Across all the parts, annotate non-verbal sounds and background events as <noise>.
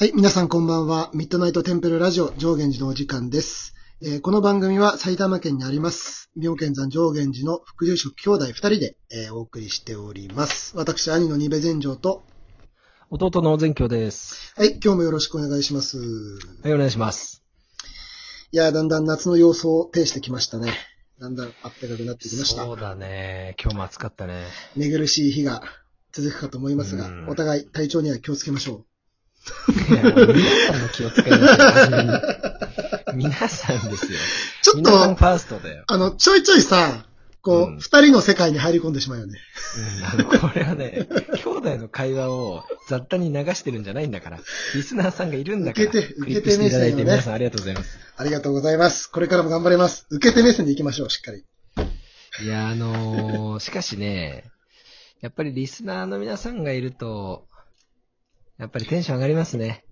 はい、皆さんこんばんは。ミッドナイトテンプルラジオ上源寺のお時間です。えーこの番組は埼玉県にあります、妙見山上源寺の副住職兄弟二人で、えーお送りしております。私、兄の二部禅城と、弟の全教です。はい、今日もよろしくお願いします。はい、お願いします。いやー、だんだん夏の様相を呈してきましたね。だんだん暖かくなってきましたそ。うだね。今日も暑かったね。寝苦しい日が続くかと思いますがう、んお互い体調には気をつけましょいや、皆さんの気を使いましょう初めに。皆さんですよ。う。ちょっと、皆さんファーストだよ。あの、ちょいちょいさ、こう、うん二、人の世界に入り込んでしまうよね。うん、あの、これはね、兄弟の会話を雑多に流してるんじゃないんだから。リスナーさんがいるんだから。受けて受けて目線をね皆さんありがとうございます。ありがとうございます。これからも頑張ります。受け手目線でいきましょう、しっかり。いや、あのーしかしね、やっぱりリスナーの皆さんがいると、やっぱりテンション上がりますね。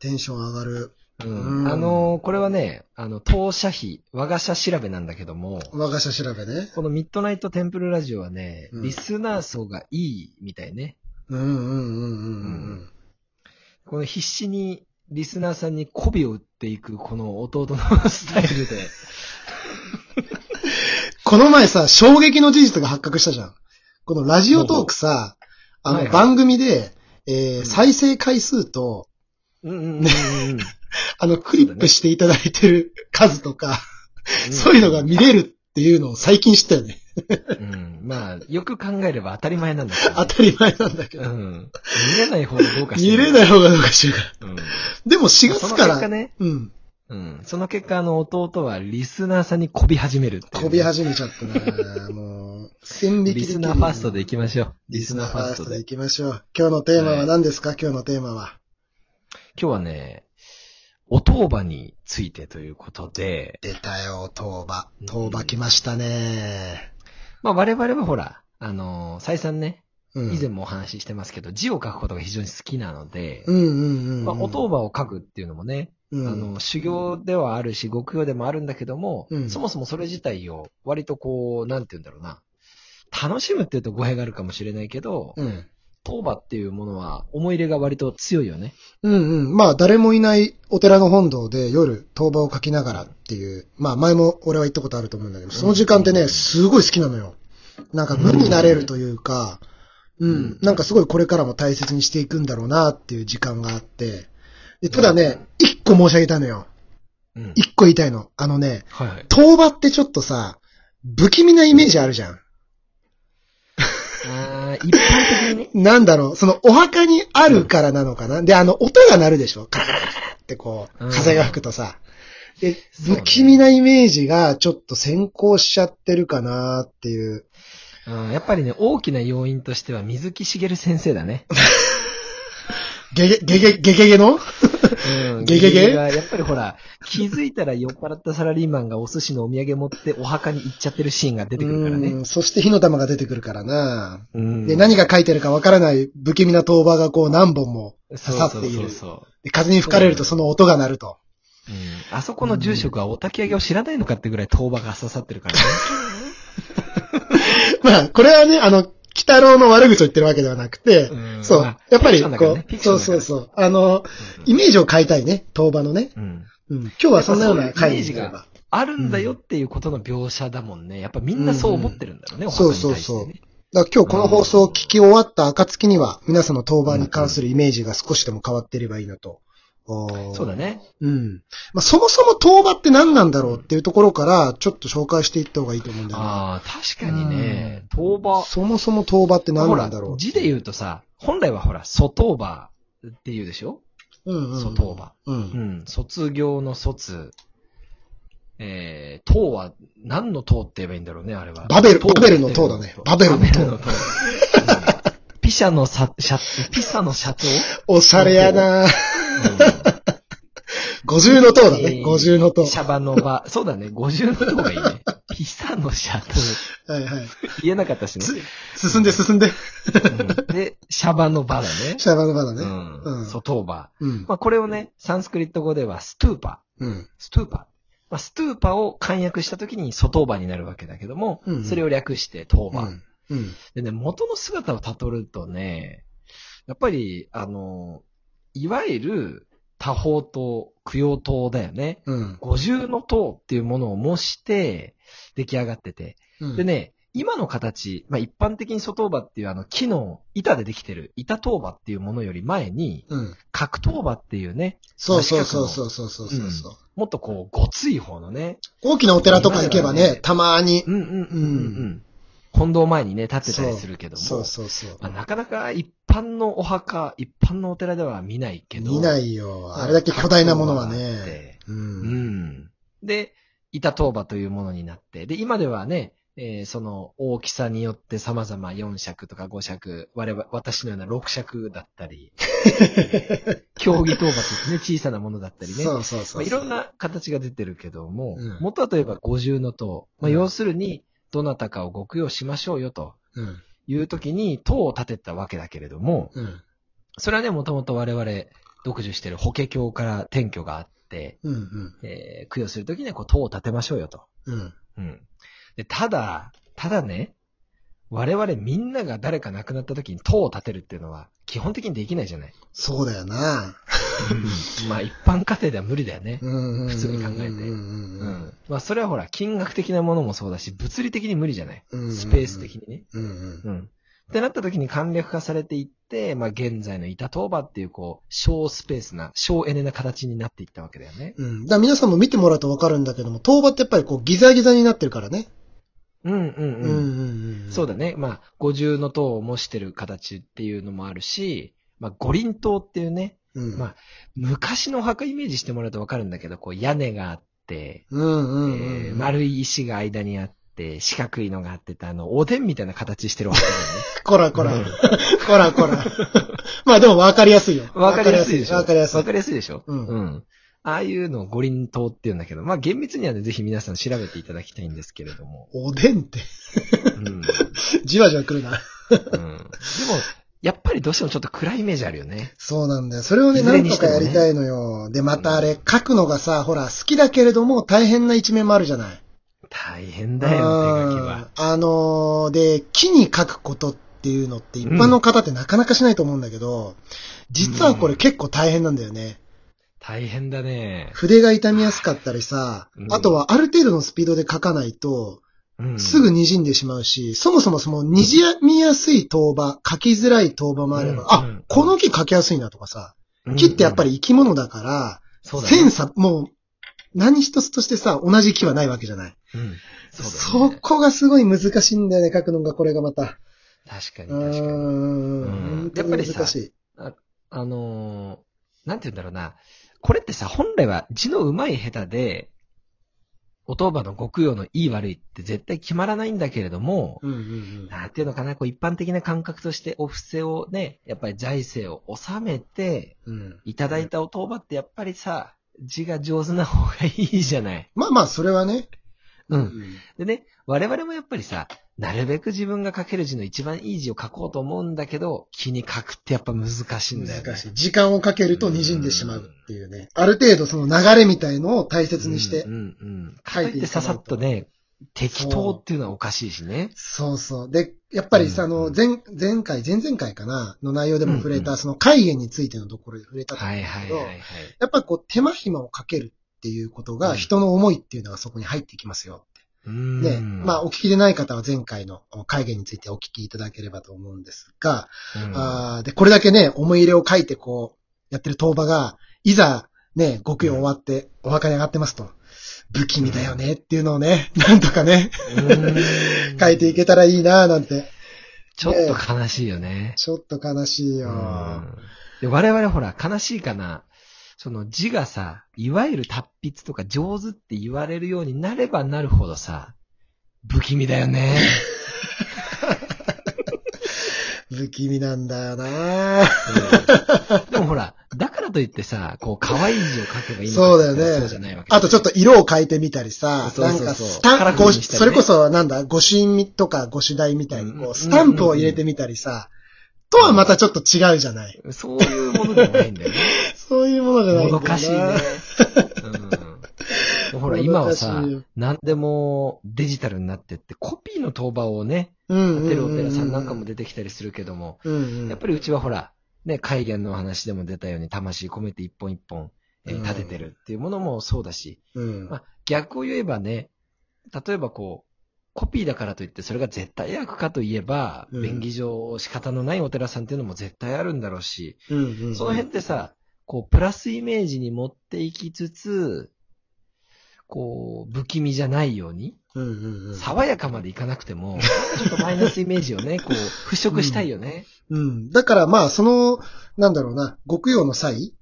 テンション上がる。うん。うんあのーこれはね、あの、当社費、我が社調べなんだけども、我が社調べね。このミッドナイトテンプルラジオはね、うんリスナー層がいいみたいね。うんうんうんうんうんこの必死にリスナーさんに媚びを打っていくこの弟のスタイルで、<laughs> この前さ、衝撃の事実が発覚したじゃん。このラジオトークさ、あの番組で、えーうん再生回数と、うんうんうんうんうん <laughs> あの、クリップしていただいてる数とか、うんそういうのが見れるっていうのを最近知ったよね。うん。まあ、よく考えれば当たり前なんだけど、当たり前なんだけど。うん。見れない方がどうかして見れい。ない方がどうかしらから。うん。でも4その月から、ね、うん、うん。その結果、あの、弟はリスナーさんに媚び始めるっていうね、飛び始めちゃったな <laughs> もう、線引きリスナーファーストで行きましょう。リスナーファーストでで。行きましょう。今日のテーマは何ですか、今日のテーマは。今日はね、お当場についてということで、出たよ、当場うん。当場来ましたね。まあ我々はほら、あのー再三ね、うん。以前もお話ししてますけど、字を書くことが非常に好きなので。まあ、お当場を書くっていうのもね、うん、あの、修行ではあるし、極用でもあるんだけども、うんそもそもそれ自体を、割とこう、なんて言うんだろうな、楽しむって言うと語弊があるかもしれないけど、うん。当場っていうものは思い入れが割と強いよね。うんうん。まあ、誰もいないお寺の本堂で夜、当場を書きながらっていう、まあ、前も俺は言ったことあると思うんだけど、その時間ってね、すごい好きなのよ。なんか無になれるというか、ううんん、なんかすごいこれからも大切にしていくんだろうなっていう時間があって、でただね、一個申し上げたのよ。うん。一個言いたいの。あのね、はいはい。当場ってちょっとさ、不気味なイメージあるじゃん。あー一般的にね。<laughs> なんだろう、そのお墓にあるからなのかな。で、あの、音が鳴るでしょカラカラカラってこう、うん風が吹くとさ。で、不気味なイメージがちょっと先行しちゃってるかなっていう。うん、やっぱりね、大きな要因としては水木しげる先生だね。<laughs> ゲゲ、ゲゲ、ゲゲゲの？うんゲゲゲ？がやっぱりほら、気づいたら酔っ払ったサラリーマンがお寿司のお土産持ってお墓に行っちゃってるシーンが出てくるからね。うんそして火の玉が出てくるからな。うんで、何が書いてるかわからない不気味な当場がこう何本も刺さっているそうそうそう。そうで風に吹かれるとその音が鳴ると。うん。あそこの住職はお焚き上げを知らないのかってぐらい当場が刺さってるからね。<laughs> <laughs> まあ、これはね、あの、北郎の悪口を言ってるわけではなくて、うんそうまあ。やっぱり、こう、ねそうそうそう。あの、イメージを変えたいね、当場のね。うん。うん。今日はそんなようなやっぱそういうイメージが。あるんだよっていうことの描写だもんね。やっぱみんなそう思ってるんだろうね、んお墓に対して、ね。そうそうそうだから今日この放送を聞き終わった暁には、皆さんの当場に関するイメージが少しでも変わっていればいいなと。そうだね。うん。まあ、そもそも当場って何なんだろうっていうところから、ちょっと紹介していった方がいいと思うんだよね。ああ、確かにね、当場。そもそも当場って何なんだろう。字で言うとさ、本来はほら、外場って言うでしょ？うんうん。外場。う。うんん。卒業の卒。えー、党は何の党って言えばいいんだろうね、あれは。バベル党バベルの党だねバベルの党バベルの党。うんピシャのさ、社、ピサの社長？おしゃれやな五重の塔だね。五重の塔。シャバの場。そうだね、50の党がいいね。<laughs> ピサの社長。はいはい。言えなかったしね。進んで進んで。うんで、シャバの場だね。シャバの場だね。うん。うん外場。うん。まあ、これをね、サンスクリット語ではストゥーパうん。ストゥーパまあ、ストゥーパを簡約した時に外場になるわけだけども、うんそれを略して当場。うん。うん。でね、元の姿をたどるとね、やっぱり、あの、いわゆる多宝刀、供養刀だよね。うん。五重の塔っていうものを模して、出来上がってて。うん、でね、今の形、まあ、一般的に外塔っていうあの木の板でできてる板塔場っていうものより前に、うん、角塔場っていうね。そうそうそうそうそうそうそう、うん、もっとこう、ごつい方のね。大きなお寺とか行けばね、たまに。うんうんうんうん。うん本堂前にね、立ってたりするけども。そうそうそう。まあ、なかなか一般のお墓、一般のお寺では見ないけど。見ないよ。あれだけ巨大なものはね。う。うんん。で、板塔場というものになって、で、今ではね、えーその大きさによって様々4尺とか5尺、我々、私のような6尺だったり、<laughs> 競技塔場としてね、小さなものだったりね。そうそうそう。まあ、いろんな形が出てるけども、うん元はといえば五重の塔。まあ、うん要するに、どなたかをご供養しましょうよとうん。いう時に塔を建てたわけだけれども、うん。それはね、もともと我々独自している法華経から転居があって、うん。うん。えー供養するときにはこう塔を建てましょうよと。うん。うん。で、ただ、ただね、我々みんなが誰か亡くなった時に塔を建てるっていうのは基本的にできないじゃない。そうだよな。まあ一般家庭では無理だよね。うん。普通に考えてうん。ううん。ん。まあそれはほら、金額的なものもそうだし、物理的に無理じゃない。うんスペース的にね。うん。うん。うん。ってなった時に簡略化されていって、まあ現在の板塔場っていうこう、小スペースな、小エネな形になっていったわけだよね。うん。だ皆さんも見てもらうとわかるんだけども、塔場ってやっぱりこうギザギザになってるからね。うんうんうんうんうん。そうだね。まあ、五重の塔を模してる形っていうのもあるし、まあ、五輪塔っていうね、うん。まあ昔のお墓イメージしてもらうとわかるんだけど、こう屋根があって、丸い石が間にあって、四角いのがあってて、あの、おでんみたいな形してるお墓だよね。<laughs> こらこら。うんこら <laughs> こら。<laughs> まあでも分かりやすいよ。わかりやすいでしょ？分かりやすい。わかりやすいでしょ？うんうん。ああいうのを五輪塔って言うんだけど、まあ厳密にはね、ぜひ皆さん調べていただきたいんですけれども。おでんって、うん。じわじわ来るな。うん。でも、やっぱりどうしてもちょっと暗いイメージあるよね。そうなんだよ。それをね、いずなんとかやりたいのよ。で、またあれ、書くのがさ、ほら、好きだけれども大変な一面もあるじゃない。大変だよ、手書きは。うんあのーで、木に書くことっていうのって一般の方ってなかなかしないと思うんだけど、実はこれ結構大変なんだよね。大変だね。筆が傷みやすかったりさ、うんあとはある程度のスピードで書かないと、うんすぐ滲んでしまうし、そもそもその滲みやすい当場、書きづらい当場もあれば、あうんうん、この木書きやすいなとかさ、木ってやっぱり、り生き物だから、そうだねセンサ、もう、何一つとしてさ、同じ木はないわけじゃない。うん。そね。こがすごい難しいんだよね、書くのが、これがまた。確かに確かに。やっぱりさ難しい。あのーなんて言うんだろうな。これってさ、本来は字の上手い下手で、お当場のご供養のいい悪いって絶対決まらないんだけれども、うんうんなんていうのかな、こう一般的な感覚としてお布施をね、やっぱり財政を収めて、うん。うん。いただいたお当場ってやっぱりさ、字が上手な方がいいじゃない。まあまあ、それはね。うん。でね、我々もやっぱりさ、なるべく自分が書ける字の一番いい字を書こうと思うんだけど、気に書くってやっぱ難しいんだよね。難しい。時間をかけると滲んでしまうっていうね。ある程度その流れみたいのを大切にしてうん。うんうん。書いてささっとね、適当っていうのはおかしいしね。そうそう。で、やっぱりさ、あの、うん前、前回、前々回かな、の内容でも触れた、その戒厳についてのところで触れたと思うんはいだけど。やっぱこう、手間暇をかけるっていうことが、うん人の思いっていうのがそこに入ってきますよ。うーんで、まあ、お聞きでない方は前回の戒厳についてお聞きいただければと思うんですが、うんあーで、これだけね、思い入れを書いてこう、やってる当場が、いざ、ね、ご供養終わって、お墓に上がってますと。不気味だよねっていうのをね、<laughs> なんとかね、書いていけたらいいなぁなんて。ちょっと悲しいよね。ちょっと悲しいよ。我々ほら、悲しいかな。その字がさ、いわゆる達筆とか上手って言われるようになればなるほどさ、不気味だよね。不気味なんだよな。ぁうん。でもほら、だからといってさ、こう、可愛い字を書けばいいそうだよね。そうじゃないわけ。あとちょっと色を変えてみたりさ、そうそうそうなんかスタンプ、ね。それこそなんだ、御朱印とか御朱台みたいにうんうん。こう、スタンプを入れてみたりさ、とはまたちょっと違うじゃない。そういうものでもないんだよね。そういうものじゃないんだよ <laughs> なもどかしいね。うん、ほら、<laughs> 今はさ何でもデジタルになってって、コピーの当場をね、うんうんうんうん。やってるお寺さんなんかも出てきたりするけども、うんうん。やっぱりうちはほら、ね、海言の話でも出たように魂込めて一本一本、えーうん立ててるっていうものもそうだし、うん。まあ、逆を言えばね、例えばこう、コピーだからといってそれが絶対悪かといえば、うん便宜上仕方のないお寺さんっていうのも絶対あるんだろうし、うんうんうんその辺ってさ、こう、プラスイメージに持っていきつつ、こう、不気味じゃないように、うんうんうん。爽やかまでいかなくても、ちょっとマイナスイメージをね、こう、<laughs> 払拭したいよね。うん。だからまあ、その、なんだろうな、極用の際、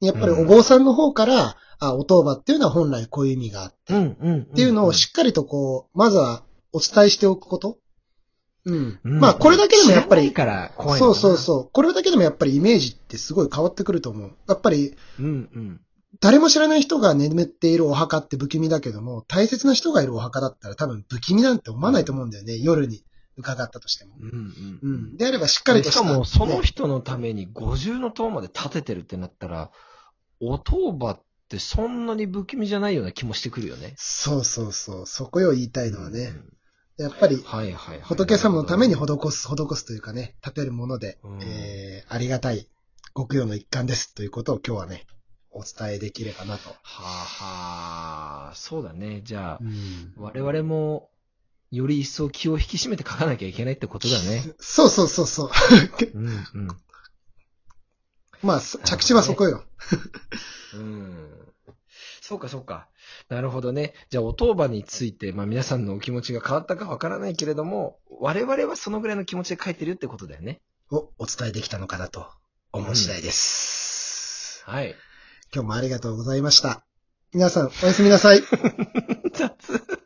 やっぱりお坊さんの方から、あ、お当場っていうのは本来こういう意味があって、うん、うん。っっていうのをしっかりとこう、まずはお伝えしておくこと？うん。うんまあ、これだけでもやっぱり、から怖いそうそうう。そう。これだけでもやっぱりイメージってすごい変わってくると思う。やっぱり、うん、うん。誰も知らない人が眠っているお墓って不気味だけども、大切な人がいるお墓だったら多分不気味なんて思わないと思うんだよね。夜に伺ったとしても。うん、うん。うん。であればしっかりとした。しかも、そのね人のために五重の塔まで立ててるってなったら、お塔場ってそんなに不気味じゃないような気もしてくるよね。そうそうそう。そこよ言いたいのはね。うんやっぱり。仏様のために施す、施すというかね、立てるもので、うんえー、ありがたい、極用の一環ですということを今日はね、お伝えできればなと。はあはあ、そうだね。じゃあ、うん我々も、より一層気を引き締めて書かなきゃいけないってことだね。<laughs> そうそうそうそう。うん、うん。<laughs> まあ、そ着地はそこよ。<laughs> うん。そうか、そうか。なるほどね。じゃあ、お当場について、まあ皆さんのお気持ちが変わったかわからないけれども、我々はそのぐらいの気持ちで書いてるってことだよね。をお伝えできたのかなと思う次第です。はい。今日もありがとうございました。皆さん、おやすみなさい。<laughs> 雑。